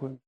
koyun.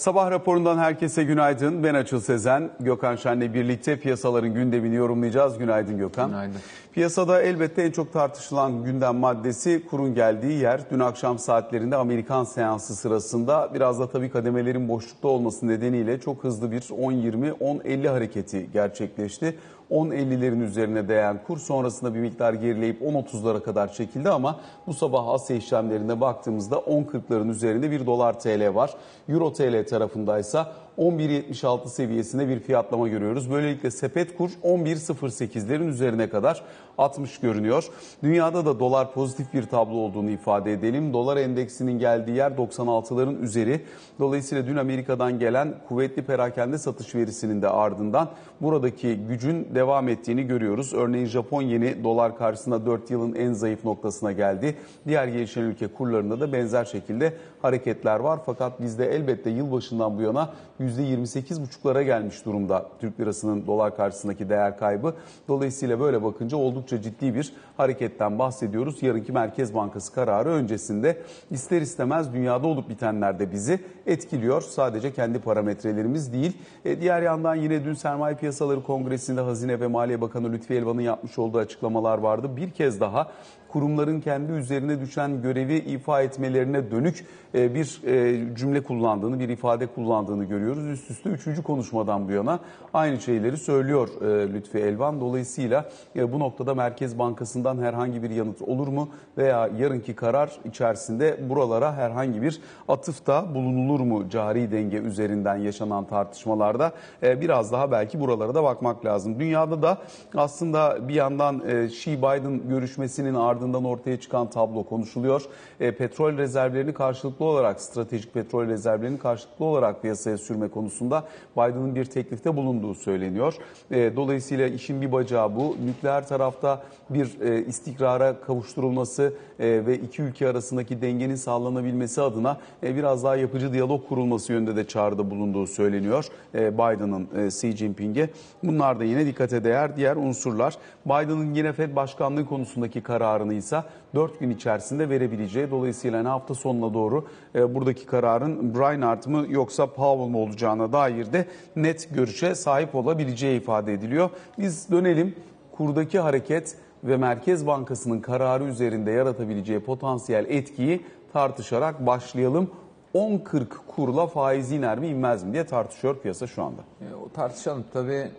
Sabah raporundan herkese günaydın. Ben Açıl Sezen. Gökhan Şen'le birlikte piyasaların gündemini yorumlayacağız. Günaydın Gökhan. Günaydın. Piyasada elbette en çok tartışılan gündem maddesi kurun geldiği yer. Dün akşam saatlerinde Amerikan seansı sırasında biraz da tabii kademelerin boşlukta olması nedeniyle çok hızlı bir 10-20-10-50 hareketi gerçekleşti. 10.50'lerin üzerine değen kur sonrasında bir miktar gerileyip 10.30'lara kadar çekildi ama bu sabah Asya işlemlerine baktığımızda 10.40'ların üzerinde bir dolar TL var. Euro TL tarafındaysa 11.76 seviyesinde bir fiyatlama görüyoruz. Böylelikle sepet kur 11.08'lerin üzerine kadar 60 görünüyor. Dünyada da dolar pozitif bir tablo olduğunu ifade edelim. Dolar endeksinin geldiği yer 96'ların üzeri. Dolayısıyla dün Amerika'dan gelen kuvvetli perakende satış verisinin de ardından buradaki gücün devam ettiğini görüyoruz. Örneğin Japon yeni dolar karşısında 4 yılın en zayıf noktasına geldi. Diğer gelişen ülke kurlarında da benzer şekilde hareketler var. Fakat bizde elbette yılbaşından bu yana %28,5'lara gelmiş durumda Türk lirasının dolar karşısındaki değer kaybı. Dolayısıyla böyle bakınca oldukça ciddi bir hareketten bahsediyoruz. Yarınki Merkez Bankası kararı öncesinde ister istemez dünyada olup bitenler de bizi etkiliyor. Sadece kendi parametrelerimiz değil. E, diğer yandan yine dün Sermaye Piyasaları Kongresi'nde Hazine ve Maliye Bakanı Lütfi Elvan'ın yapmış olduğu açıklamalar vardı. Bir kez daha kurumların kendi üzerine düşen görevi ifa etmelerine dönük e, bir e, cümle kullandığını, bir ifade kullandığını görüyoruz. Üst üste üçüncü konuşmadan bu yana aynı şeyleri söylüyor e, Lütfi Elvan. Dolayısıyla bu noktada Merkez Bankası'ndan herhangi bir yanıt olur mu veya yarınki karar içerisinde buralara herhangi bir atıfta bulunulur mu cari denge üzerinden yaşanan tartışmalarda biraz daha belki buralara da bakmak lazım. Dünyada da aslında bir yandan Xi Biden görüşmesinin ardından ortaya çıkan tablo konuşuluyor. Petrol rezervlerini karşılıklı olarak stratejik petrol rezervlerini karşılıklı olarak piyasaya sürme konusunda Biden'ın bir teklifte bulunduğu söyleniyor. E, dolayısıyla işin bir bacağı bu. Nükleer tarafta bir e, istikrara kavuşturulması e, ve iki ülke arasındaki dengenin sağlanabilmesi adına biraz daha yapıcı diyalog kurulması yönünde de çağrıda bulunduğu söyleniyor Biden'ın Xi Jinping'e. Bunlar da yine dikkate değer diğer unsurlar. Biden'ın yine Fed başkanlığı konusundaki kararını ise 4 gün içerisinde verebileceği. Dolayısıyla ne hafta sonuna doğru e, buradaki kararın Brainard mı yoksa Powell mı olacağına dair de net görüşe sahip olabileceği ifade ediliyor. Biz dönelim kurdaki hareket ve Merkez Bankası'nın kararı üzerinde yaratabileceği potansiyel etkiyi tartışarak başlayalım. 10.40 kurla faiz iner mi inmez mi diye tartışıyor piyasa şu anda. E, o tartışalım tabii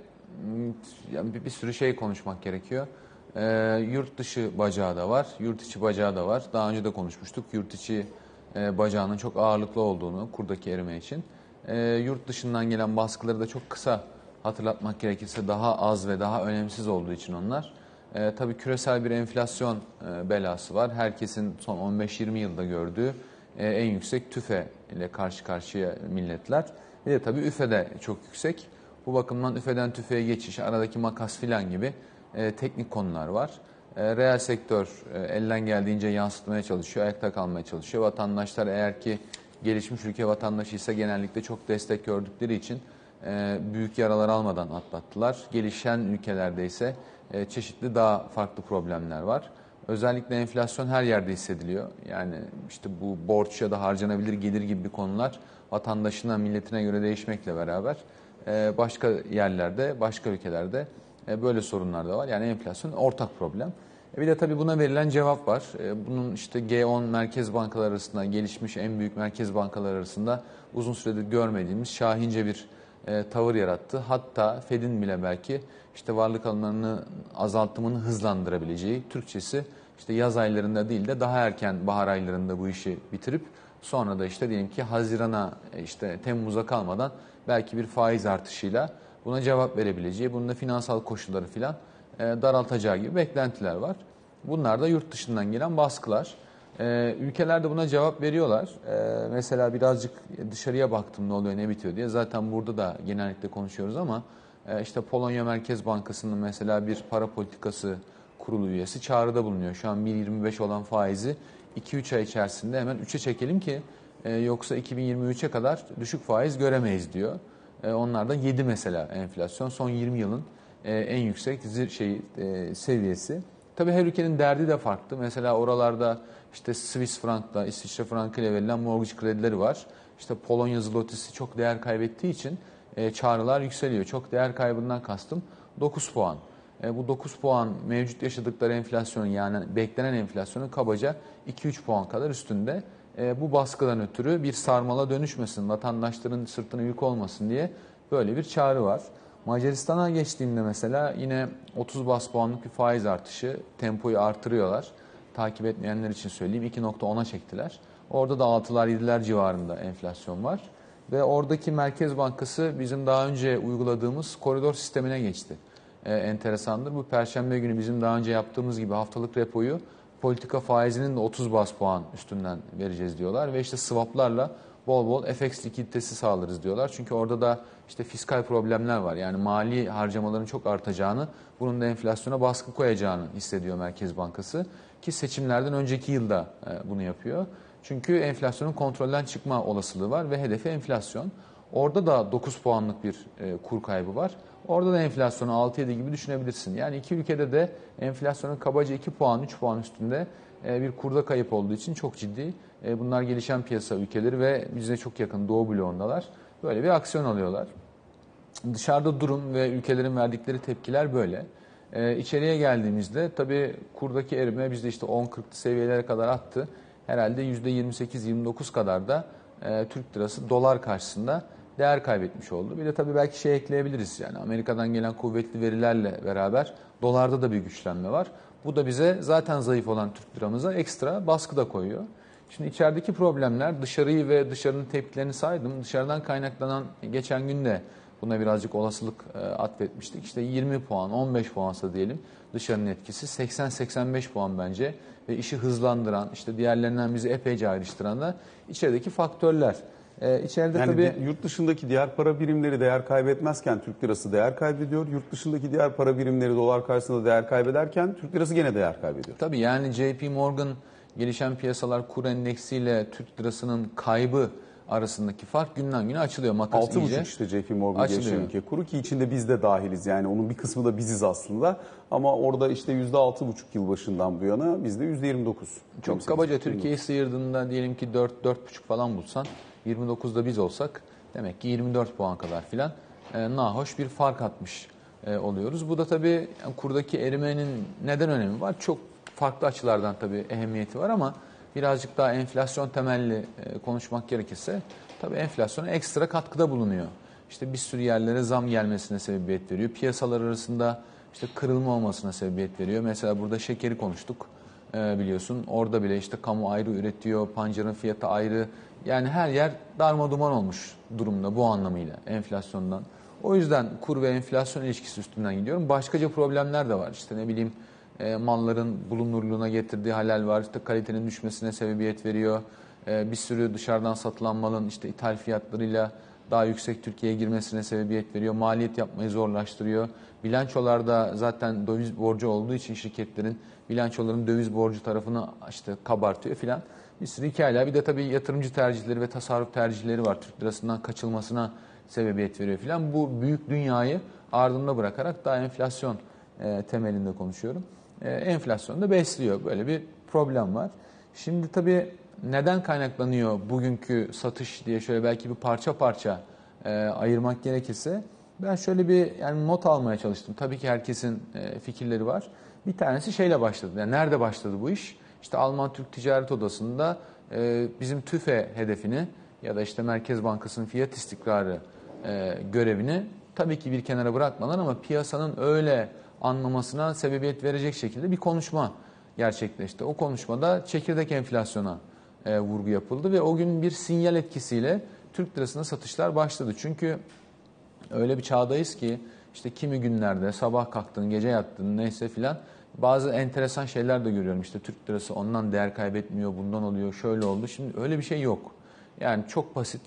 yani bir, bir sürü şey konuşmak gerekiyor. E, yurt dışı bacağı da var, yurt içi bacağı da var. Daha önce de konuşmuştuk. Yurt içi e, bacağının çok ağırlıklı olduğunu kurdaki erime için. E, yurt dışından gelen baskıları da çok kısa hatırlatmak gerekirse daha az ve daha önemsiz olduğu için onlar. E, tabii küresel bir enflasyon e, belası var. Herkesin son 15-20 yılda gördüğü e, en yüksek tüfe ile karşı karşıya milletler. Bir de tabii üfe de çok yüksek. Bu bakımdan üfeden tüfeğe geçiş, aradaki makas filan gibi e, teknik konular var. E, reel sektör e, elden geldiğince yansıtmaya çalışıyor, ayakta kalmaya çalışıyor. Vatandaşlar eğer ki gelişmiş ülke vatandaşı ise genellikle çok destek gördükleri için e, büyük yaralar almadan atlattılar. Gelişen ülkelerde ise e, çeşitli daha farklı problemler var. Özellikle enflasyon her yerde hissediliyor. Yani işte bu borç ya da harcanabilir gelir gibi konular vatandaşına, milletine göre değişmekle beraber e, başka yerlerde, başka ülkelerde e, böyle sorunlar da var. Yani enflasyon ortak problem. E, bir de tabii buna verilen cevap var. E, bunun işte G10 merkez bankalar arasında gelişmiş en büyük merkez bankalar arasında uzun süredir görmediğimiz şahince bir tavır yarattı. Hatta Fed'in bile belki işte varlık alımlarını azaltımını hızlandırabileceği Türkçesi işte yaz aylarında değil de daha erken bahar aylarında bu işi bitirip sonra da işte diyelim ki Haziran'a işte Temmuz'a kalmadan belki bir faiz artışıyla buna cevap verebileceği, bunun da finansal koşulları filan e, daraltacağı gibi beklentiler var. Bunlar da yurt dışından gelen baskılar. E, ülkeler de buna cevap veriyorlar. E, mesela birazcık dışarıya baktım ne oluyor ne bitiyor diye. Zaten burada da genellikle konuşuyoruz ama e, işte Polonya Merkez Bankası'nın mesela bir para politikası kurulu üyesi çağrıda bulunuyor. Şu an 1.25 olan faizi 2-3 ay içerisinde hemen 3'e çekelim ki e, yoksa 2023'e kadar düşük faiz göremeyiz diyor. E, onlardan 7 mesela enflasyon. Son 20 yılın e, en yüksek şey e, seviyesi. Tabii her ülkenin derdi de farklı. Mesela oralarda işte Swiss frankla, İsviçre frankı ile verilen mortgage kredileri var. İşte Polonya zlotisi çok değer kaybettiği için çağrılar yükseliyor. Çok değer kaybından kastım 9 puan. Bu 9 puan mevcut yaşadıkları enflasyon yani beklenen enflasyonun kabaca 2-3 puan kadar üstünde. E, bu baskıdan ötürü bir sarmala dönüşmesin, vatandaşların sırtına yük olmasın diye böyle bir çağrı var. Macaristan'a geçtiğimde mesela yine 30 bas puanlık bir faiz artışı, tempoyu artırıyorlar. Takip etmeyenler için söyleyeyim 2.10'a çektiler. Orada da 6'lar 7'ler civarında enflasyon var. Ve oradaki Merkez Bankası bizim daha önce uyguladığımız koridor sistemine geçti. Ee, enteresandır. Bu perşembe günü bizim daha önce yaptığımız gibi haftalık repoyu politika faizinin de 30 bas puan üstünden vereceğiz diyorlar. Ve işte swaplarla bol bol FX likiditesi sağlarız diyorlar. Çünkü orada da işte fiskal problemler var. Yani mali harcamaların çok artacağını, bunun da enflasyona baskı koyacağını hissediyor Merkez Bankası. Ki seçimlerden önceki yılda e, bunu yapıyor. Çünkü enflasyonun kontrolden çıkma olasılığı var ve hedefi enflasyon. Orada da 9 puanlık bir e, kur kaybı var. Orada da enflasyonu 6-7 gibi düşünebilirsin. Yani iki ülkede de enflasyonun kabaca 2 puan, 3 puan üstünde e, bir kurda kayıp olduğu için çok ciddi. E, bunlar gelişen piyasa ülkeleri ve bize çok yakın Doğu bloğundalar. Böyle bir aksiyon alıyorlar. Dışarıda durum ve ülkelerin verdikleri tepkiler böyle. Ee, içeriye geldiğimizde tabii kurdaki erime bizde işte 10-40 seviyelere kadar attı. Herhalde %28-29 kadar da e, Türk lirası dolar karşısında değer kaybetmiş oldu. Bir de tabii belki şey ekleyebiliriz yani Amerika'dan gelen kuvvetli verilerle beraber dolarda da bir güçlenme var. Bu da bize zaten zayıf olan Türk liramıza ekstra baskı da koyuyor. Şimdi içerideki problemler dışarıyı ve dışarının tepkilerini saydım. Dışarıdan kaynaklanan geçen günde buna birazcık olasılık e, atfetmiştik. İşte 20 puan, 15 puansa diyelim dışarının etkisi 80-85 puan bence ve işi hızlandıran, işte diğerlerinden bizi epeyce ayrıştıran da içerideki faktörler. Ee, içeride Yani tabii yurt dışındaki diğer para birimleri değer kaybetmezken Türk lirası değer kaybediyor. Yurt dışındaki diğer para birimleri dolar karşısında değer kaybederken Türk lirası gene değer kaybediyor. Tabii yani JP Morgan gelişen piyasalar kur endeksiyle Türk lirasının kaybı arasındaki fark günden güne açılıyor. Makas 6,5 iyice. işte JP Morgan açılıyor. gelişen ülke kuru ki içinde biz de dahiliz. Yani onun bir kısmı da biziz aslında. Ama orada işte %6,5 yıl başından bu yana bizde %29. Çok kabaca Türkiye'yi sıyırdığında diyelim ki 4 4,5 falan bulsan 29'da biz olsak demek ki 24 puan kadar filan e, nahoş bir fark atmış e, oluyoruz. Bu da tabii kurdaki erimenin neden önemi var? Çok farklı açılardan tabii ehemmiyeti var ama birazcık daha enflasyon temelli e, konuşmak gerekirse tabii enflasyona ekstra katkıda bulunuyor. İşte bir sürü yerlere zam gelmesine sebebiyet veriyor. Piyasalar arasında işte kırılma olmasına sebebiyet veriyor. Mesela burada şekeri konuştuk e, biliyorsun. Orada bile işte kamu ayrı üretiyor, pancarın fiyatı ayrı. Yani her yer darma duman olmuş durumda bu anlamıyla enflasyondan. O yüzden kur ve enflasyon ilişkisi üstünden gidiyorum. Başkaca problemler de var. İşte ne bileyim e, malların bulunurluğuna getirdiği halel var. İşte kalitenin düşmesine sebebiyet veriyor. E, bir sürü dışarıdan satılan malın işte ithal fiyatlarıyla daha yüksek Türkiye'ye girmesine sebebiyet veriyor. Maliyet yapmayı zorlaştırıyor. Bilançolarda zaten döviz borcu olduğu için şirketlerin bilançoların döviz borcu tarafını işte kabartıyor filan. Bir sürü hikayeler. Bir de tabii yatırımcı tercihleri ve tasarruf tercihleri var. Türk lirasından kaçılmasına sebebiyet veriyor filan. Bu büyük dünyayı ardında bırakarak daha enflasyon e, temelinde konuşuyorum. E, enflasyon da besliyor. Böyle bir problem var. Şimdi tabii neden kaynaklanıyor bugünkü satış diye şöyle belki bir parça parça e, ayırmak gerekirse ben şöyle bir yani not almaya çalıştım. Tabii ki herkesin e, fikirleri var. Bir tanesi şeyle başladı. Yani nerede başladı bu iş? İşte Alman Türk Ticaret Odası'nda e, bizim TÜFE hedefini ya da işte Merkez Bankası'nın fiyat istikrarı e, görevini tabii ki bir kenara bırakmadan ama piyasanın öyle anlamasına sebebiyet verecek şekilde bir konuşma gerçekleşti. O konuşmada çekirdek enflasyona e, vurgu yapıldı ve o gün bir sinyal etkisiyle Türk lirasına satışlar başladı. Çünkü öyle bir çağdayız ki işte kimi günlerde sabah kalktın, gece yattın neyse filan bazı enteresan şeyler de görüyorum. İşte Türk lirası ondan değer kaybetmiyor, bundan oluyor, şöyle oldu. Şimdi öyle bir şey yok. Yani çok basit.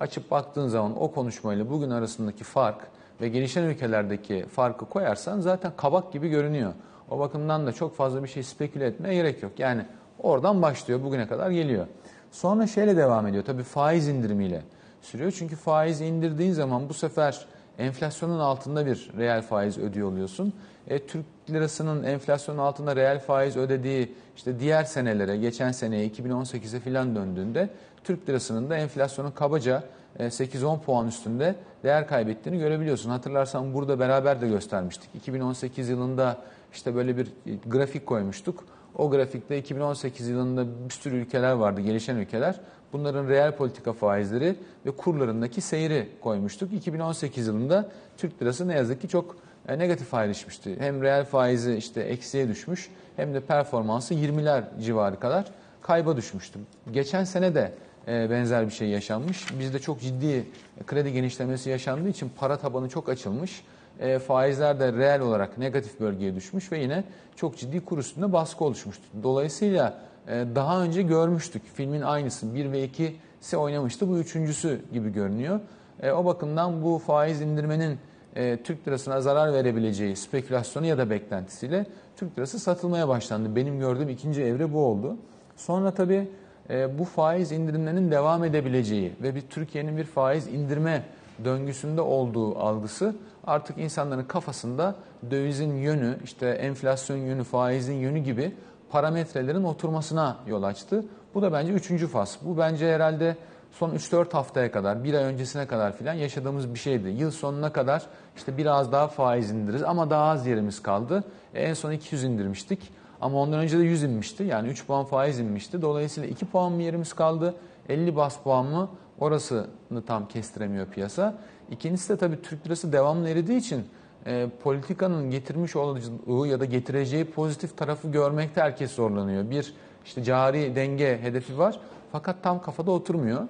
Açıp baktığın zaman o konuşmayla bugün arasındaki fark ve gelişen ülkelerdeki farkı koyarsan zaten kabak gibi görünüyor. O bakımdan da çok fazla bir şey speküle etmeye gerek yok. Yani oradan başlıyor, bugüne kadar geliyor. Sonra şeyle devam ediyor. Tabii faiz indirimiyle sürüyor. Çünkü faiz indirdiğin zaman bu sefer enflasyonun altında bir reel faiz ödüyor oluyorsun. E, Türk lirasının enflasyonun altında reel faiz ödediği işte diğer senelere, geçen seneye 2018'e filan döndüğünde Türk lirasının da enflasyonun kabaca 8-10 puan üstünde değer kaybettiğini görebiliyorsun. Hatırlarsan burada beraber de göstermiştik. 2018 yılında işte böyle bir grafik koymuştuk. O grafikte 2018 yılında bir sürü ülkeler vardı, gelişen ülkeler. Bunların reel politika faizleri ve kurlarındaki seyri koymuştuk. 2018 yılında Türk lirası ne yazık ki çok e, negatif ayrışmıştı. Hem reel faizi işte eksiye düşmüş hem de performansı 20'ler civarı kadar kayba düşmüştü. Geçen sene de e, benzer bir şey yaşanmış. Bizde çok ciddi kredi genişlemesi yaşandığı için para tabanı çok açılmış. E, faizler de reel olarak negatif bölgeye düşmüş ve yine çok ciddi kur üstünde baskı oluşmuştu. Dolayısıyla e, daha önce görmüştük filmin aynısı 1 ve 2'si oynamıştı. Bu üçüncüsü gibi görünüyor. E, o bakımdan bu faiz indirmenin e, Türk lirasına zarar verebileceği spekülasyonu ya da beklentisiyle Türk lirası satılmaya başlandı. Benim gördüğüm ikinci evre bu oldu. Sonra tabii e, bu faiz indirimlerinin devam edebileceği ve bir Türkiye'nin bir faiz indirme döngüsünde olduğu algısı artık insanların kafasında dövizin yönü, işte enflasyon yönü, faizin yönü gibi parametrelerin oturmasına yol açtı. Bu da bence üçüncü faz. Bu bence herhalde son 3-4 haftaya kadar, bir ay öncesine kadar filan yaşadığımız bir şeydi. Yıl sonuna kadar işte biraz daha faiz indiririz ama daha az yerimiz kaldı. E, en son 200 indirmiştik ama ondan önce de 100 inmişti. Yani 3 puan faiz inmişti. Dolayısıyla 2 puan mı yerimiz kaldı, 50 bas puan mı orasını tam kestiremiyor piyasa. İkincisi de tabii Türk lirası devamlı eridiği için e, politikanın getirmiş olduğu ya da getireceği pozitif tarafı görmekte herkes zorlanıyor. Bir işte cari denge hedefi var fakat tam kafada oturmuyor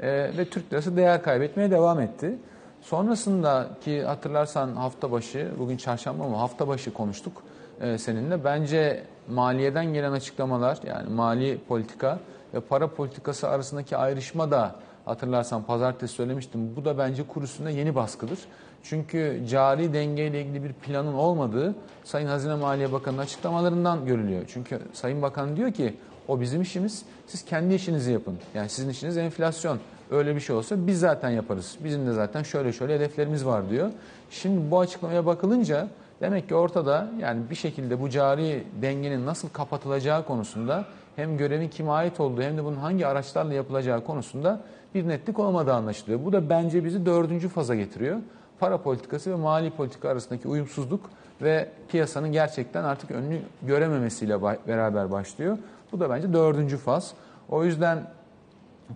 e, ve Türk lirası değer kaybetmeye devam etti. Sonrasında ki hatırlarsan hafta başı, bugün çarşamba ama hafta başı konuştuk e, seninle. Bence maliyeden gelen açıklamalar yani mali politika ve para politikası arasındaki ayrışma da hatırlarsan pazartesi söylemiştim. Bu da bence kur üstünde yeni baskıdır. Çünkü cari dengeyle ilgili bir planın olmadığı Sayın Hazine Maliye Bakanı'nın açıklamalarından görülüyor. Çünkü Sayın Bakan diyor ki o bizim işimiz, siz kendi işinizi yapın. Yani sizin işiniz enflasyon. Öyle bir şey olsa biz zaten yaparız. Bizim de zaten şöyle şöyle hedeflerimiz var diyor. Şimdi bu açıklamaya bakılınca demek ki ortada yani bir şekilde bu cari dengenin nasıl kapatılacağı konusunda hem görevin kime ait olduğu hem de bunun hangi araçlarla yapılacağı konusunda bir netlik olmadığı anlaşılıyor. Bu da bence bizi dördüncü faza getiriyor. Para politikası ve mali politika arasındaki uyumsuzluk ve piyasanın gerçekten artık önünü görememesiyle beraber başlıyor. Bu da bence dördüncü faz. O yüzden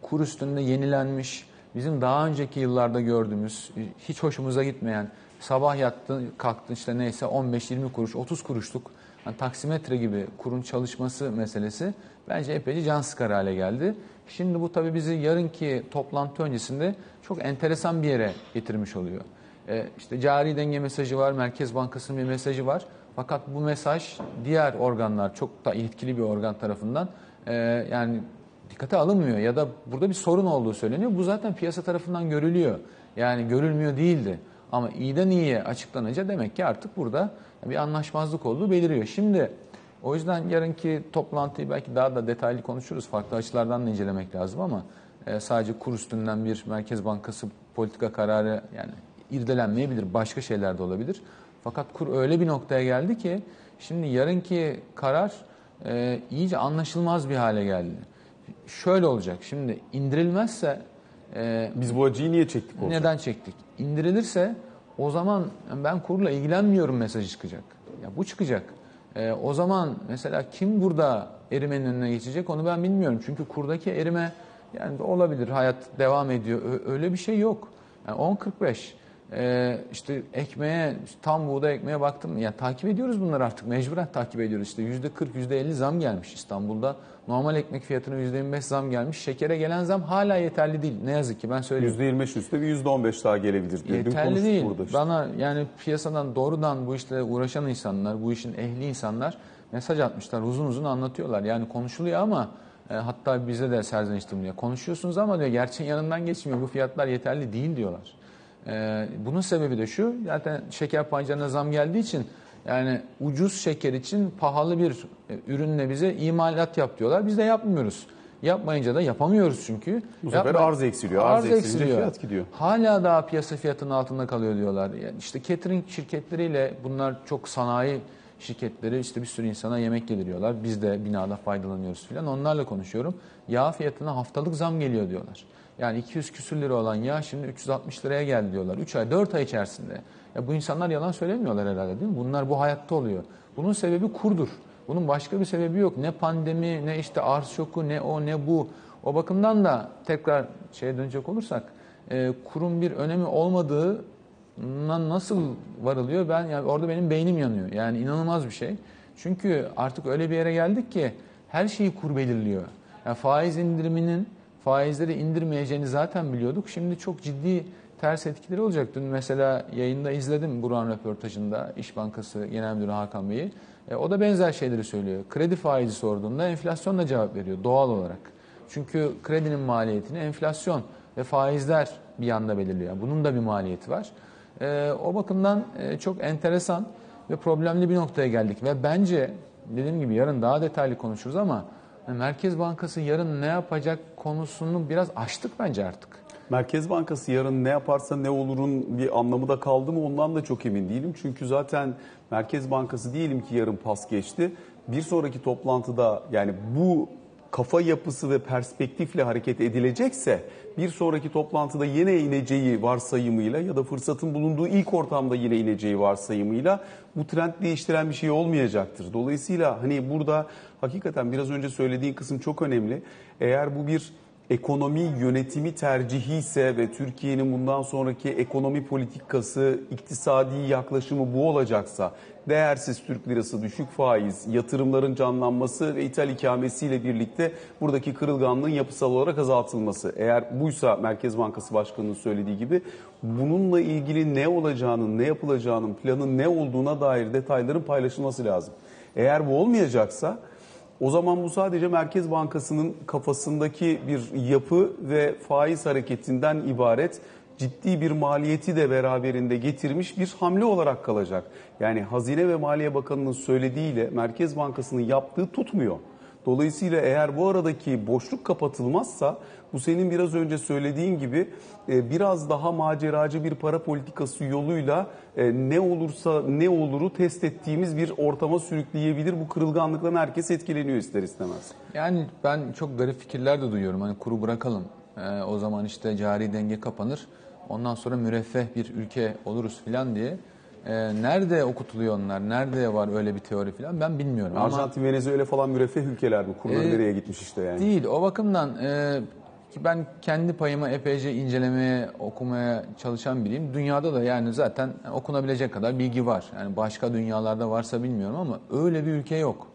kur üstünde yenilenmiş, bizim daha önceki yıllarda gördüğümüz, hiç hoşumuza gitmeyen, sabah yattın, kalktın işte neyse 15-20 kuruş, 30 kuruşluk yani taksimetre gibi kurun çalışması meselesi bence epeyce can sıkar hale geldi. Şimdi bu tabii bizi yarınki toplantı öncesinde çok enteresan bir yere getirmiş oluyor. Ee, işte cari denge mesajı var, Merkez Bankası'nın bir mesajı var. Fakat bu mesaj diğer organlar çok da yetkili bir organ tarafından e, yani dikkate alınmıyor ya da burada bir sorun olduğu söyleniyor. Bu zaten piyasa tarafından görülüyor. Yani görülmüyor değildi. Ama iyiden iyiye açıklanınca demek ki artık burada bir anlaşmazlık olduğu beliriyor. Şimdi o yüzden yarınki toplantıyı belki daha da detaylı konuşuruz. Farklı açılardan da incelemek lazım ama e, sadece kur üstünden bir Merkez Bankası politika kararı yani irdelenmeyebilir. Başka şeyler de olabilir. Fakat kur öyle bir noktaya geldi ki şimdi yarınki karar e, iyice anlaşılmaz bir hale geldi. Şöyle olacak. Şimdi indirilmezse e, biz bu acıyı niye çektik? Olacak? Neden çektik? İndirilirse o zaman ben kurla ilgilenmiyorum mesajı çıkacak. Ya bu çıkacak. E, o zaman mesela kim burada erimenin önüne geçecek onu ben bilmiyorum. Çünkü kurdaki erime yani olabilir hayat devam ediyor. Öyle bir şey yok. Yani 10.45 ee, işte ekmeğe, tam buğday ekmeğe baktım. Ya takip ediyoruz bunları artık. Mecburen takip ediyoruz. İşte yüzde 40, yüzde 50 zam gelmiş İstanbul'da. Normal ekmek fiyatına yüzde 25 zam gelmiş. Şekere gelen zam hala yeterli değil. Ne yazık ki ben söyleyeyim. Yüzde 25 üstte bir yüzde 15 daha gelebilir diye. Yeterli değil. Burada işte. Bana yani piyasadan doğrudan bu işle uğraşan insanlar, bu işin ehli insanlar mesaj atmışlar. Uzun uzun anlatıyorlar. Yani konuşuluyor ama e, hatta bize de serzeniştim diyor. Konuşuyorsunuz ama diyor gerçeğin yanından geçmiyor. Bu fiyatlar yeterli değil diyorlar. Ee, bunun sebebi de şu, zaten şeker pancarına zam geldiği için yani ucuz şeker için pahalı bir e, ürünle bize imalat yap diyorlar. Biz de yapmıyoruz. Yapmayınca da yapamıyoruz çünkü. Bu sefer Yapma- arz eksiliyor. Arz eksilince fiyat gidiyor. Hala daha piyasa fiyatının altında kalıyor diyorlar. Yani işte catering şirketleriyle bunlar çok sanayi şirketleri işte bir sürü insana yemek yediriyorlar. Biz de binada faydalanıyoruz filan. Onlarla konuşuyorum. Yağ fiyatına haftalık zam geliyor diyorlar. Yani 200 küsür lira olan yağ şimdi 360 liraya geldi diyorlar. 3 ay 4 ay içerisinde. Ya bu insanlar yalan söylemiyorlar herhalde değil mi? Bunlar bu hayatta oluyor. Bunun sebebi kurdur. Bunun başka bir sebebi yok. Ne pandemi, ne işte arz şoku, ne o, ne bu. O bakımdan da tekrar şeye dönecek olursak e, kurum bir önemi olmadığına nasıl varılıyor? Ben yani orada benim beynim yanıyor. Yani inanılmaz bir şey. Çünkü artık öyle bir yere geldik ki her şeyi kur belirliyor. Yani faiz indiriminin faizleri indirmeyeceğini zaten biliyorduk. Şimdi çok ciddi ters etkileri olacak. Dün mesela yayında izledim Buran röportajında İş Bankası Genel Müdürü Hakan Bey'i. E, o da benzer şeyleri söylüyor. Kredi faizi sorduğunda enflasyonla cevap veriyor doğal olarak. Çünkü kredinin maliyetini enflasyon ve faizler bir yanda belirliyor. Bunun da bir maliyeti var. E, o bakımdan e, çok enteresan ve problemli bir noktaya geldik. Ve bence dediğim gibi yarın daha detaylı konuşuruz ama Merkez Bankası yarın ne yapacak konusunu biraz açtık bence artık. Merkez Bankası yarın ne yaparsa ne olurun bir anlamı da kaldı mı ondan da çok emin değilim. Çünkü zaten Merkez Bankası diyelim ki yarın pas geçti. Bir sonraki toplantıda yani bu kafa yapısı ve perspektifle hareket edilecekse bir sonraki toplantıda yine ineceği varsayımıyla ya da fırsatın bulunduğu ilk ortamda yine ineceği varsayımıyla bu trend değiştiren bir şey olmayacaktır. Dolayısıyla hani burada hakikaten biraz önce söylediğin kısım çok önemli. Eğer bu bir ekonomi yönetimi tercihi ise ve Türkiye'nin bundan sonraki ekonomi politikası, iktisadi yaklaşımı bu olacaksa, değersiz Türk lirası, düşük faiz, yatırımların canlanması ve ithal ikamesiyle birlikte buradaki kırılganlığın yapısal olarak azaltılması. Eğer buysa Merkez Bankası Başkanı'nın söylediği gibi bununla ilgili ne olacağının, ne yapılacağının, planın ne olduğuna dair detayların paylaşılması lazım. Eğer bu olmayacaksa o zaman bu sadece Merkez Bankası'nın kafasındaki bir yapı ve faiz hareketinden ibaret ciddi bir maliyeti de beraberinde getirmiş bir hamle olarak kalacak. Yani Hazine ve Maliye Bakanı'nın söylediğiyle Merkez Bankası'nın yaptığı tutmuyor. Dolayısıyla eğer bu aradaki boşluk kapatılmazsa bu senin biraz önce söylediğin gibi e, biraz daha maceracı bir para politikası yoluyla e, ne olursa ne oluru test ettiğimiz bir ortama sürükleyebilir. Bu kırılganlıktan herkes etkileniyor ister istemez. Yani ben çok garip fikirler de duyuyorum. Hani kuru bırakalım. Ee, o zaman işte cari denge kapanır. Ondan sonra müreffeh bir ülke oluruz filan diye. Nerede okutuluyor onlar? Nerede var öyle bir teori filan? Ben bilmiyorum. Ama Arjantin, Venezuela falan müreffeh ülkeler mi? Kurları Ee, nereye gitmiş işte yani. değil. O bakımdan e, ki ben kendi payıma epeyce incelemeye, okumaya çalışan biriyim. Dünyada da yani zaten okunabilecek kadar bilgi var. Yani başka dünyalarda varsa bilmiyorum ama öyle bir ülke yok.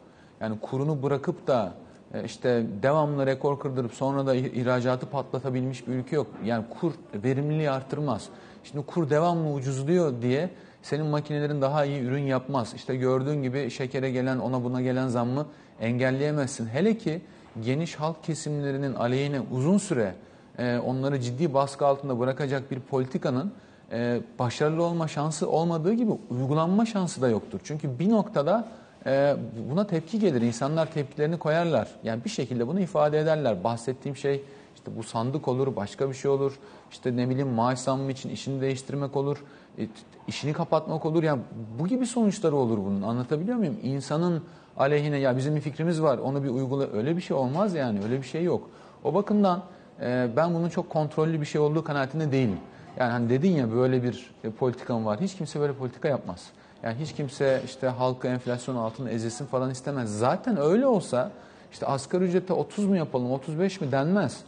Yani kurunu bırakıp da e, işte devamlı rekor kırdırıp sonra da ihracatı patlatabilmiş bir ülke yok. Yani kur verimliliği artırmaz. Şimdi kur devamlı ucuzluyor diye senin makinelerin daha iyi ürün yapmaz. İşte gördüğün gibi şekere gelen ona buna gelen zammı engelleyemezsin. Hele ki geniş halk kesimlerinin aleyhine uzun süre e, onları ciddi baskı altında bırakacak bir politikanın e, başarılı olma şansı olmadığı gibi uygulanma şansı da yoktur. Çünkü bir noktada e, buna tepki gelir. İnsanlar tepkilerini koyarlar. Yani bir şekilde bunu ifade ederler. Bahsettiğim şey işte bu sandık olur, başka bir şey olur. İşte ne bileyim maaş zammı için işini değiştirmek olur, e, işini kapatmak olur. Yani bu gibi sonuçları olur bunun. Anlatabiliyor muyum? İnsanın aleyhine ya bizim bir fikrimiz var, onu bir uygula. Öyle bir şey olmaz yani. Öyle bir şey yok. O bakımdan e, ben bunun çok kontrollü bir şey olduğu kanaatinde değilim. Yani hani dedin ya böyle bir e, politikam var. Hiç kimse böyle politika yapmaz. Yani hiç kimse işte halkı enflasyon altında ezilsin falan istemez. Zaten öyle olsa işte asgari ücrete 30 mu yapalım, 35 mi denmez.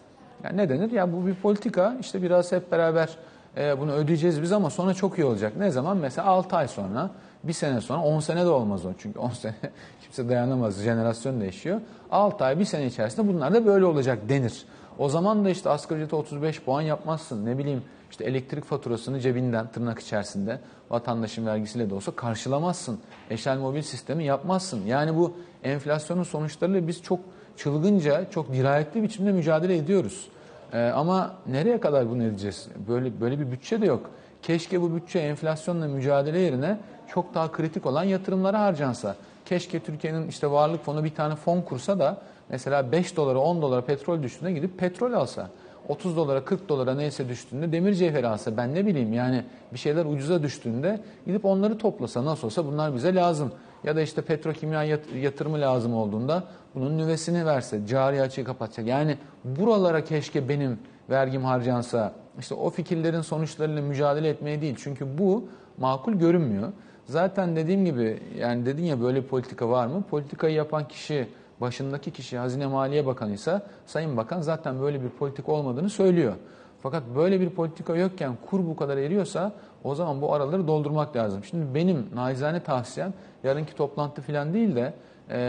Yani ne denir? Ya bu bir politika. İşte biraz hep beraber e, bunu ödeyeceğiz biz ama sonra çok iyi olacak. Ne zaman? Mesela 6 ay sonra, bir sene sonra, 10 sene de olmaz o. Çünkü 10 sene kimse dayanamaz. Jenerasyon değişiyor. 6 ay, bir sene içerisinde bunlar da böyle olacak denir. O zaman da işte asgari ücrete 35 puan yapmazsın. Ne bileyim işte elektrik faturasını cebinden tırnak içerisinde vatandaşın vergisiyle de olsa karşılamazsın. Eşel mobil sistemi yapmazsın. Yani bu enflasyonun sonuçlarıyla biz çok çılgınca, çok dirayetli biçimde mücadele ediyoruz. Ee, ama nereye kadar bunu edeceğiz? Böyle böyle bir bütçe de yok. Keşke bu bütçe enflasyonla mücadele yerine çok daha kritik olan yatırımlara harcansa. Keşke Türkiye'nin işte varlık fonu bir tane fon kursa da mesela 5 dolara 10 dolara petrol düştüğünde gidip petrol alsa. 30 dolara 40 dolara neyse düştüğünde demir cevheri alsa ben ne bileyim yani bir şeyler ucuza düştüğünde gidip onları toplasa nasıl olsa bunlar bize lazım. Ya da işte petrokimya yat- yatırımı lazım olduğunda bunun nüvesini verse, cari açığı kapatacak. Yani buralara keşke benim vergim harcansa, işte o fikirlerin sonuçlarıyla mücadele etmeye değil. Çünkü bu makul görünmüyor. Zaten dediğim gibi yani dedin ya böyle politika var mı? Politikayı yapan kişi, başındaki kişi Hazine Maliye Bakanı ise Sayın Bakan zaten böyle bir politika olmadığını söylüyor. Fakat böyle bir politika yokken kur bu kadar eriyorsa o zaman bu araları doldurmak lazım. Şimdi benim naizane tavsiyem yarınki toplantı falan değil de e,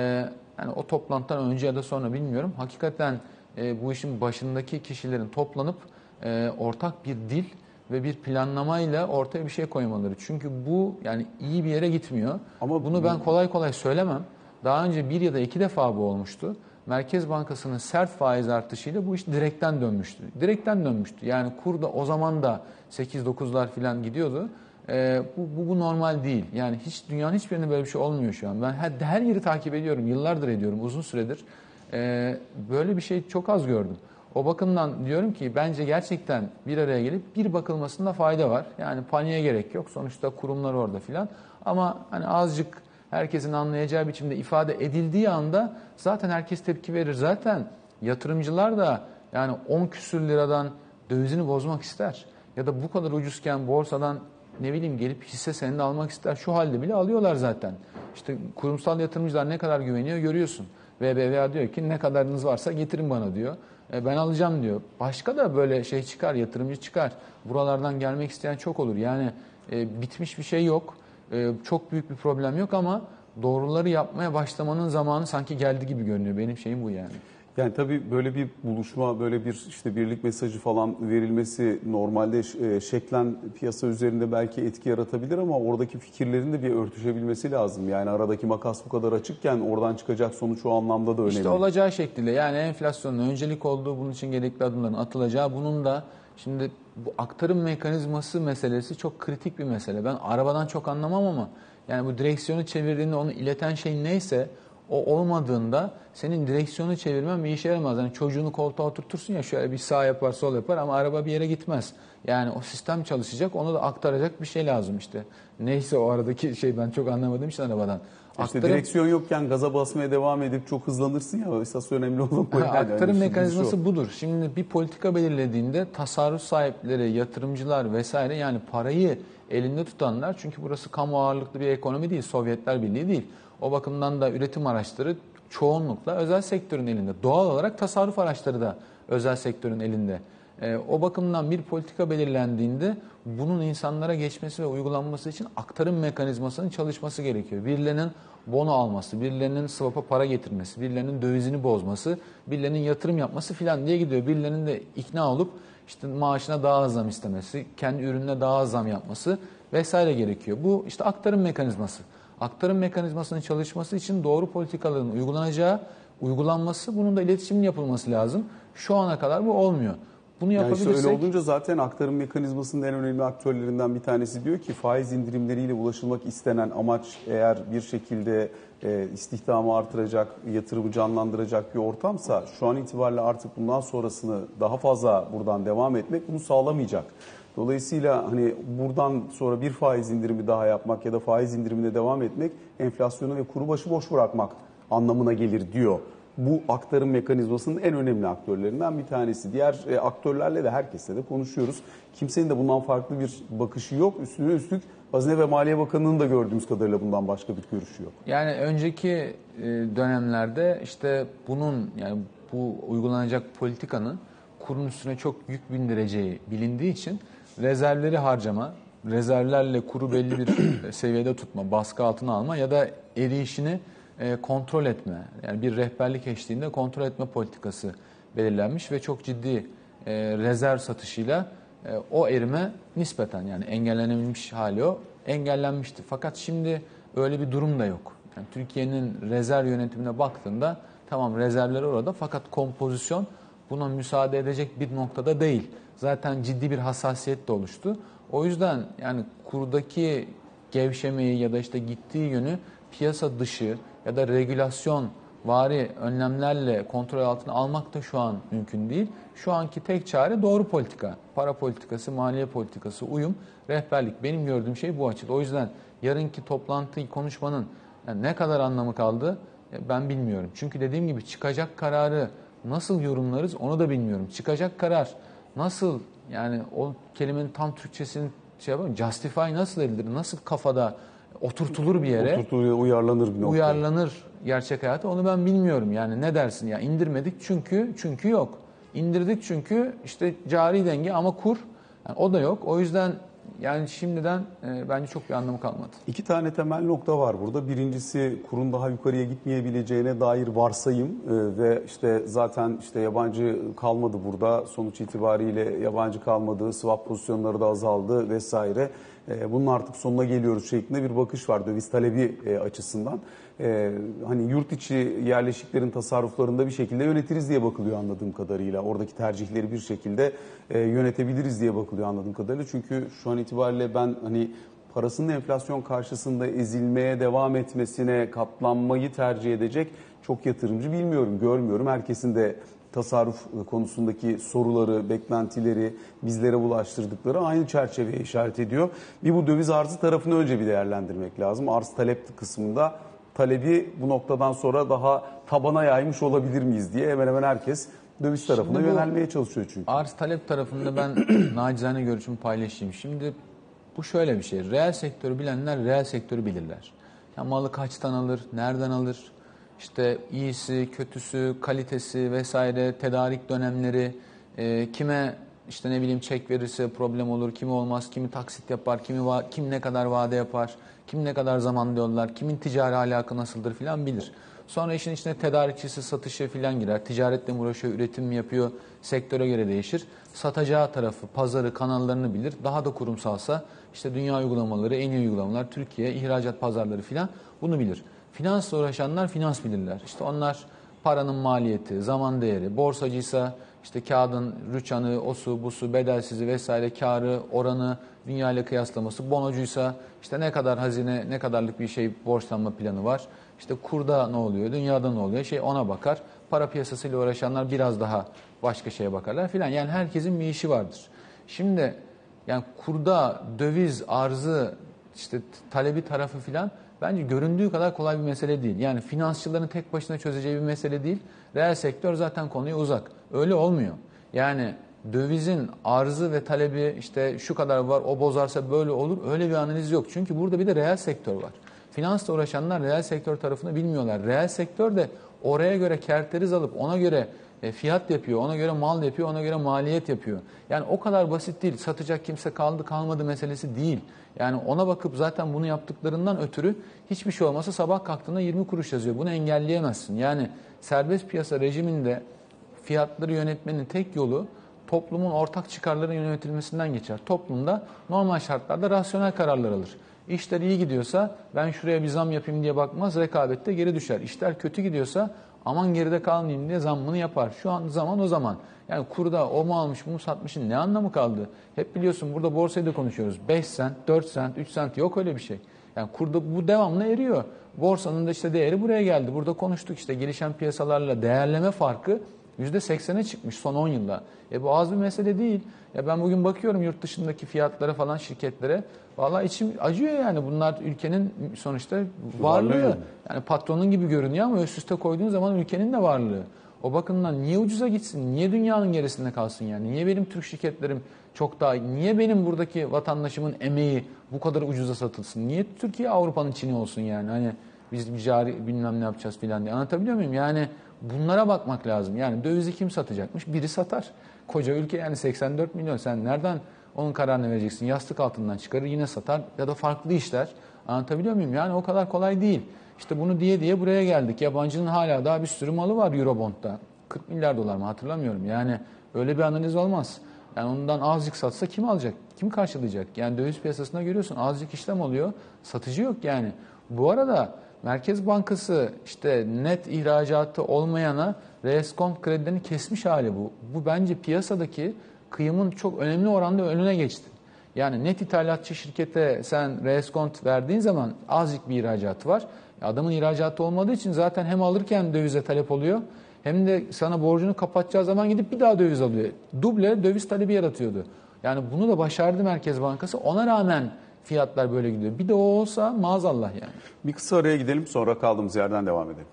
yani o toplantıdan önce ya da sonra bilmiyorum. Hakikaten e, bu işin başındaki kişilerin toplanıp e, ortak bir dil ve bir planlamayla ortaya bir şey koymaları. Çünkü bu yani iyi bir yere gitmiyor. Ama Bunu ben kolay kolay söylemem. Daha önce bir ya da iki defa bu olmuştu. Merkez Bankası'nın sert faiz artışıyla bu iş direkten dönmüştü. Direkten dönmüştü. Yani kur da o zaman da 8-9'lar falan gidiyordu. Ee, bu, bu, bu normal değil. Yani hiç dünyanın hiçbirinde böyle bir şey olmuyor şu an. Ben her, her yeri takip ediyorum. Yıllardır ediyorum. Uzun süredir. Ee, böyle bir şey çok az gördüm. O bakımdan diyorum ki bence gerçekten bir araya gelip bir bakılmasında fayda var. Yani paniğe gerek yok. Sonuçta kurumlar orada filan. Ama hani azıcık herkesin anlayacağı biçimde ifade edildiği anda zaten herkes tepki verir. Zaten yatırımcılar da yani 10 küsür liradan dövizini bozmak ister. Ya da bu kadar ucuzken borsadan ne bileyim gelip hisse senedi almak ister. Şu halde bile alıyorlar zaten. İşte kurumsal yatırımcılar ne kadar güveniyor görüyorsun. BBVA diyor ki ne kadarınız varsa getirin bana diyor. E, ben alacağım diyor. Başka da böyle şey çıkar, yatırımcı çıkar. Buralardan gelmek isteyen çok olur. Yani e, bitmiş bir şey yok. E, çok büyük bir problem yok ama doğruları yapmaya başlamanın zamanı sanki geldi gibi görünüyor. Benim şeyim bu yani. Yani tabii böyle bir buluşma, böyle bir işte birlik mesajı falan verilmesi normalde e, şeklen piyasa üzerinde belki etki yaratabilir ama oradaki fikirlerin de bir örtüşebilmesi lazım. Yani aradaki makas bu kadar açıkken oradan çıkacak sonuç o anlamda da önemli. İşte olacağı şekliyle yani enflasyonun öncelik olduğu bunun için gerekli adımların atılacağı bunun da şimdi bu aktarım mekanizması meselesi çok kritik bir mesele. Ben arabadan çok anlamam ama yani bu direksiyonu çevirdiğinde onu ileten şey neyse o olmadığında senin direksiyonu çevirmen bir işe yaramaz. Yani çocuğunu koltuğa oturtursun ya şöyle bir sağ yapar sol yapar ama araba bir yere gitmez. Yani o sistem çalışacak onu da aktaracak bir şey lazım işte. Neyse o aradaki şey ben çok anlamadığım için arabadan. İşte Aktarım- direksiyon yokken gaza basmaya devam edip çok hızlanırsın ya esas önemli olan o. Ha, yani. aktarım Şimdi mekanizması budur. Şimdi bir politika belirlediğinde tasarruf sahipleri, yatırımcılar vesaire yani parayı elinde tutanlar çünkü burası kamu ağırlıklı bir ekonomi değil, Sovyetler Birliği değil. O bakımdan da üretim araçları çoğunlukla özel sektörün elinde. Doğal olarak tasarruf araçları da özel sektörün elinde. Ee, o bakımdan bir politika belirlendiğinde bunun insanlara geçmesi ve uygulanması için aktarım mekanizmasının çalışması gerekiyor. Birilerinin bono alması, birilerinin swap'a para getirmesi, birilerinin dövizini bozması, birilerinin yatırım yapması filan diye gidiyor. Birilerinin de ikna olup işte maaşına daha az zam istemesi, kendi ürününe daha az zam yapması vesaire gerekiyor. Bu işte aktarım mekanizması. Aktarım mekanizmasının çalışması için doğru politikaların uygulanacağı, uygulanması, bunun da iletişimin yapılması lazım. Şu ana kadar bu olmuyor. Bunu Yani yapabilirsek... öyle olunca zaten aktarım mekanizmasının en önemli aktörlerinden bir tanesi diyor ki faiz indirimleriyle ulaşılmak istenen amaç eğer bir şekilde e, istihdamı artıracak, yatırımı canlandıracak bir ortamsa şu an itibariyle artık bundan sonrasını daha fazla buradan devam etmek bunu sağlamayacak. Dolayısıyla hani buradan sonra bir faiz indirimi daha yapmak ya da faiz indirimine devam etmek enflasyonu ve kuru başı boş bırakmak anlamına gelir diyor bu aktarım mekanizmasının en önemli aktörlerinden bir tanesi. Diğer e, aktörlerle de herkesle de konuşuyoruz. Kimsenin de bundan farklı bir bakışı yok. Üstüne üstlük Hazine ve Maliye Bakanı'nın da gördüğümüz kadarıyla bundan başka bir görüşü yok. Yani önceki e, dönemlerde işte bunun yani bu uygulanacak politikanın kurun üstüne çok yük bindireceği bilindiği için rezervleri harcama, rezervlerle kuru belli bir seviyede tutma, baskı altına alma ya da eriyişini e, kontrol etme. Yani bir rehberlik eşliğinde kontrol etme politikası belirlenmiş ve çok ciddi e, rezerv satışıyla e, o erime nispeten yani engellenebilmiş hali o engellenmişti. Fakat şimdi öyle bir durum da yok. Yani Türkiye'nin rezerv yönetimine baktığında tamam rezervler orada fakat kompozisyon buna müsaade edecek bir noktada değil. Zaten ciddi bir hassasiyet de oluştu. O yüzden yani kurdaki gevşemeyi ya da işte gittiği yönü piyasa dışı ya da regülasyon vari önlemlerle kontrol altına almak da şu an mümkün değil. Şu anki tek çare doğru politika. Para politikası, maliye politikası, uyum, rehberlik. Benim gördüğüm şey bu açıda. O yüzden yarınki toplantı konuşmanın yani ne kadar anlamı kaldı e, ben bilmiyorum. Çünkü dediğim gibi çıkacak kararı nasıl yorumlarız onu da bilmiyorum. Çıkacak karar nasıl yani o kelimenin tam Türkçesini şey yapalım. Justify nasıl edilir? Nasıl kafada oturtulur bir yere? Oturtuluyor, uyarlanır bir noktaya. uyarlanır gerçek hayata onu ben bilmiyorum yani ne dersin ya indirmedik çünkü çünkü yok indirdik çünkü işte cari denge ama kur yani o da yok o yüzden yani şimdiden e, bence çok bir anlamı kalmadı. İki tane temel nokta var burada. Birincisi kurun daha yukarıya gitmeyebileceğine dair varsayım Ee, ve işte zaten işte yabancı kalmadı burada. Sonuç itibariyle yabancı kalmadı, swap pozisyonları da azaldı vesaire. Ee, Bunun artık sonuna geliyoruz şeklinde bir bakış var döviz talebi e, açısından. Ee, hani yurt içi yerleşiklerin tasarruflarında bir şekilde yönetiriz diye bakılıyor anladığım kadarıyla. Oradaki tercihleri bir şekilde e, yönetebiliriz diye bakılıyor anladığım kadarıyla. Çünkü şu an itibariyle ben hani parasının enflasyon karşısında ezilmeye devam etmesine katlanmayı tercih edecek çok yatırımcı bilmiyorum, görmüyorum. Herkesin de tasarruf konusundaki soruları, beklentileri bizlere ulaştırdıkları aynı çerçeveye işaret ediyor. Bir bu döviz arzı tarafını önce bir değerlendirmek lazım. Arz talep kısmında talebi bu noktadan sonra daha tabana yaymış olabilir miyiz diye hemen hemen herkes döviz tarafına Şimdi bu- yönelmeye çalışıyor çünkü. Arz talep tarafında ben nacizane görüşümü paylaşayım. Şimdi bu şöyle bir şey. Reel sektörü bilenler reel sektörü bilirler. Ya malı kaçtan alır, nereden alır, işte iyisi, kötüsü, kalitesi vesaire, tedarik dönemleri, e, kime işte ne bileyim çek verirse problem olur, kimi olmaz, kimi taksit yapar, kimi kim ne kadar vade yapar, kim ne kadar zaman yollar, kimin ticari alakası nasıldır filan bilir. Sonra işin içine tedarikçisi, satışı filan girer. Ticaretle mi uğraşıyor, üretim mi yapıyor, sektöre göre değişir. Satacağı tarafı, pazarı, kanallarını bilir. Daha da kurumsalsa işte dünya uygulamaları, en iyi uygulamalar, Türkiye, ihracat pazarları filan bunu bilir. Finansla uğraşanlar finans bilirler. İşte onlar paranın maliyeti, zaman değeri, borsacıysa işte kağıdın rüçhanı, osu, busu, bedelsizi vesaire karı, oranı dünya ile kıyaslaması, bonocuysa işte ne kadar hazine, ne kadarlık bir şey borçlanma planı var. İşte kurda ne oluyor, dünyada ne oluyor şey ona bakar. Para piyasasıyla uğraşanlar biraz daha başka şeye bakarlar filan. Yani herkesin bir işi vardır. Şimdi yani kurda döviz arzı işte talebi tarafı filan bence göründüğü kadar kolay bir mesele değil. Yani finansçıların tek başına çözeceği bir mesele değil. Reel sektör zaten konuya uzak. Öyle olmuyor. Yani dövizin arzı ve talebi işte şu kadar var o bozarsa böyle olur öyle bir analiz yok. Çünkü burada bir de reel sektör var. Finansla uğraşanlar reel sektör tarafını bilmiyorlar. Reel sektör de oraya göre kerteriz alıp ona göre e, fiyat yapıyor, ona göre mal yapıyor, ona göre maliyet yapıyor. Yani o kadar basit değil. Satacak kimse kaldı kalmadı meselesi değil. Yani ona bakıp zaten bunu yaptıklarından ötürü hiçbir şey olmasa sabah kalktığında 20 kuruş yazıyor. Bunu engelleyemezsin. Yani serbest piyasa rejiminde fiyatları yönetmenin tek yolu toplumun ortak çıkarların yönetilmesinden geçer. Toplumda normal şartlarda rasyonel kararlar alır. İşler iyi gidiyorsa ben şuraya bir zam yapayım diye bakmaz, rekabette geri düşer. İşler kötü gidiyorsa aman geride kalmayayım diye zammını yapar. Şu an zaman o zaman. Yani kurda o mu almış bunu satmışın ne anlamı kaldı? Hep biliyorsun burada borsayı da konuşuyoruz. 5 sent, 4 sent, 3 sent yok öyle bir şey. Yani kurda bu devamlı eriyor. Borsanın da işte değeri buraya geldi. Burada konuştuk işte gelişen piyasalarla değerleme farkı %80'e çıkmış son 10 yılda. E bu az bir mesele değil. Ya ben bugün bakıyorum yurt dışındaki fiyatlara falan şirketlere. Vallahi içim acıyor yani. Bunlar ülkenin sonuçta varlığı. Varlığı yani. Yani patronun gibi görünüyor ama üst üste koyduğun zaman ülkenin de varlığı. O bakımdan niye ucuza gitsin? Niye dünyanın gerisinde kalsın yani? Niye benim Türk şirketlerim çok daha Niye benim buradaki vatandaşımın emeği bu kadar ucuza satılsın? Niye Türkiye Avrupa'nın Çin'i olsun yani? Hani biz bir cari bilmem ne yapacağız filan diye. Anlatabiliyor muyum? Yani bunlara bakmak lazım. Yani dövizi kim satacakmış? Biri satar. Koca ülke yani 84 milyon. Sen nereden onun kararını vereceksin? Yastık altından çıkarır yine satar ya da farklı işler. Anlatabiliyor muyum? Yani o kadar kolay değil. İşte bunu diye diye buraya geldik. Yabancının hala daha bir sürü malı var Eurobond'da. 40 milyar dolar mı hatırlamıyorum. Yani öyle bir analiz olmaz. Yani ondan azıcık satsa kim alacak? Kim karşılayacak? Yani döviz piyasasında görüyorsun azıcık işlem oluyor. Satıcı yok yani. Bu arada Merkez Bankası işte net ihracatı olmayana reskont kredilerini kesmiş hali bu. Bu bence piyasadaki kıyımın çok önemli oranda önüne geçti. Yani net ithalatçı şirkete sen reskont verdiğin zaman azıcık bir ihracatı var. Adamın ihracatı olmadığı için zaten hem alırken dövize talep oluyor hem de sana borcunu kapatacağı zaman gidip bir daha döviz alıyor. Duble döviz talebi yaratıyordu. Yani bunu da başardı Merkez Bankası. Ona rağmen fiyatlar böyle gidiyor. Bir de o olsa maazallah yani. Bir kısa araya gidelim sonra kaldığımız yerden devam edelim.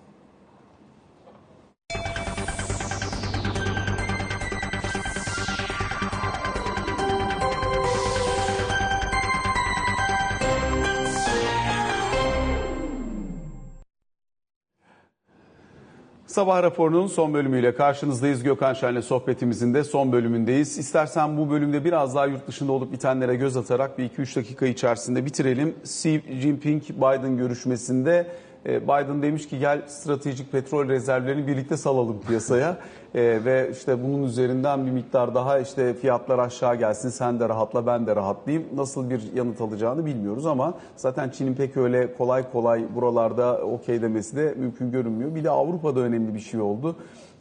Sabah raporunun son bölümüyle karşınızdayız. Gökhan Şen'le sohbetimizin de son bölümündeyiz. İstersen bu bölümde biraz daha yurt dışında olup bitenlere göz atarak bir 2-3 dakika içerisinde bitirelim. Xi Jinping-Biden görüşmesinde Biden demiş ki gel stratejik petrol rezervlerini birlikte salalım piyasaya. E, ve işte bunun üzerinden bir miktar daha işte fiyatlar aşağı gelsin sen de rahatla ben de rahatlayayım. Nasıl bir yanıt alacağını bilmiyoruz ama zaten Çin'in pek öyle kolay kolay buralarda okey demesi de mümkün görünmüyor. Bir de Avrupa'da önemli bir şey oldu.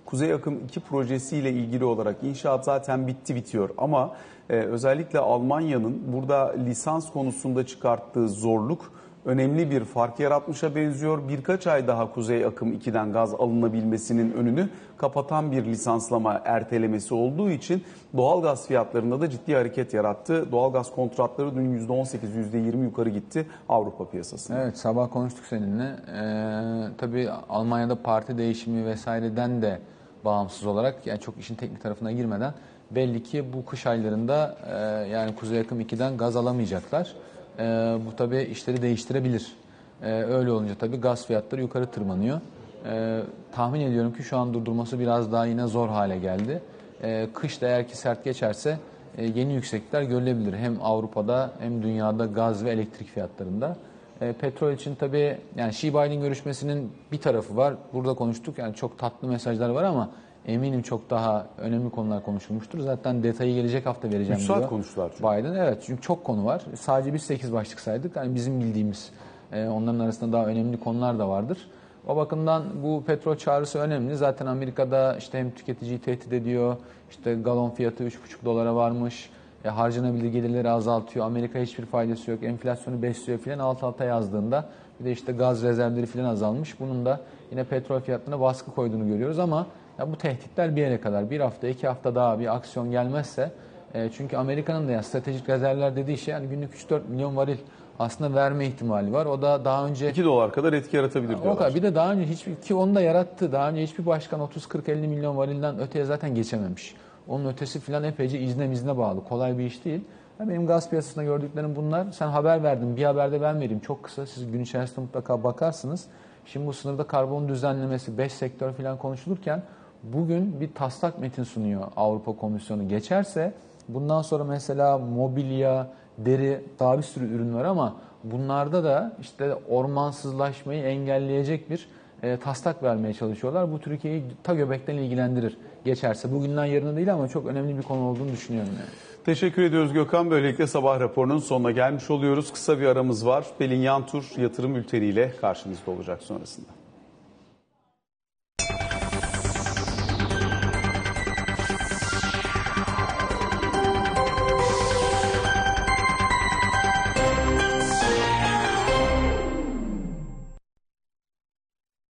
Kuzey Akım 2 projesiyle ilgili olarak inşaat zaten bitti bitiyor ama e, özellikle Almanya'nın burada lisans konusunda çıkarttığı zorluk önemli bir fark yaratmışa benziyor. Birkaç ay daha Kuzey Akım 2'den gaz alınabilmesinin önünü kapatan bir lisanslama ertelemesi olduğu için doğal gaz fiyatlarında da ciddi hareket yarattı. Doğal gaz kontratları dün %18, %20 yukarı gitti Avrupa piyasasında. Evet sabah konuştuk seninle. Ee, tabii Almanya'da parti değişimi vesaireden de bağımsız olarak yani çok işin teknik tarafına girmeden belli ki bu kış aylarında e, yani Kuzey Akım 2'den gaz alamayacaklar. E, bu tabii işleri değiştirebilir. E, öyle olunca tabii gaz fiyatları yukarı tırmanıyor. E, tahmin ediyorum ki şu an durdurması biraz daha yine zor hale geldi. E, kış da eğer ki sert geçerse e, yeni yükseklikler görülebilir. Hem Avrupa'da hem dünyada gaz ve elektrik fiyatlarında. E, petrol için tabii yani Xi Biden görüşmesinin bir tarafı var. Burada konuştuk yani çok tatlı mesajlar var ama eminim çok daha önemli konular konuşulmuştur. Zaten detayı gelecek hafta vereceğim Üç saat diyor. konuştular çünkü. Biden evet çünkü çok konu var. Sadece biz 8 başlık saydık. Yani bizim bildiğimiz e, onların arasında daha önemli konular da vardır. O bakımdan bu petrol çağrısı önemli. Zaten Amerika'da işte hem tüketiciyi tehdit ediyor, işte galon fiyatı 3,5 dolara varmış, e, harcanabilir gelirleri azaltıyor, Amerika hiçbir faydası yok, enflasyonu besliyor filan alt alta yazdığında bir de işte gaz rezervleri filan azalmış. Bunun da yine petrol fiyatlarına baskı koyduğunu görüyoruz ama ya bu tehditler bir yere kadar. Bir hafta, iki hafta daha bir aksiyon gelmezse e, çünkü Amerika'nın da yani stratejik rezervler dediği şey yani günlük 3-4 milyon varil aslında verme ihtimali var. O da daha önce 2 dolar kadar etki yaratabilir o diyorlar. kadar. Bir de daha önce hiçbir ki onu da yarattı. Daha önce hiçbir başkan 30 40 50 milyon varilden öteye zaten geçememiş. Onun ötesi filan epeyce izne mizne bağlı. Kolay bir iş değil. Ya benim gaz piyasasında gördüklerim bunlar. Sen haber verdin. Bir haberde ben vereyim. Çok kısa. Siz gün içerisinde mutlaka bakarsınız. Şimdi bu sınırda karbon düzenlemesi 5 sektör filan konuşulurken bugün bir taslak metin sunuyor Avrupa Komisyonu. Geçerse bundan sonra mesela mobilya, deri daha bir sürü ürün var ama bunlarda da işte ormansızlaşmayı engelleyecek bir e, taslak vermeye çalışıyorlar. Bu Türkiye'yi ta göbekten ilgilendirir geçerse. Bugünden yarına değil ama çok önemli bir konu olduğunu düşünüyorum yani. Teşekkür ediyoruz Gökhan. Böylelikle sabah raporunun sonuna gelmiş oluyoruz. Kısa bir aramız var. Pelin Yantur yatırım bülteniyle karşınızda olacak sonrasında.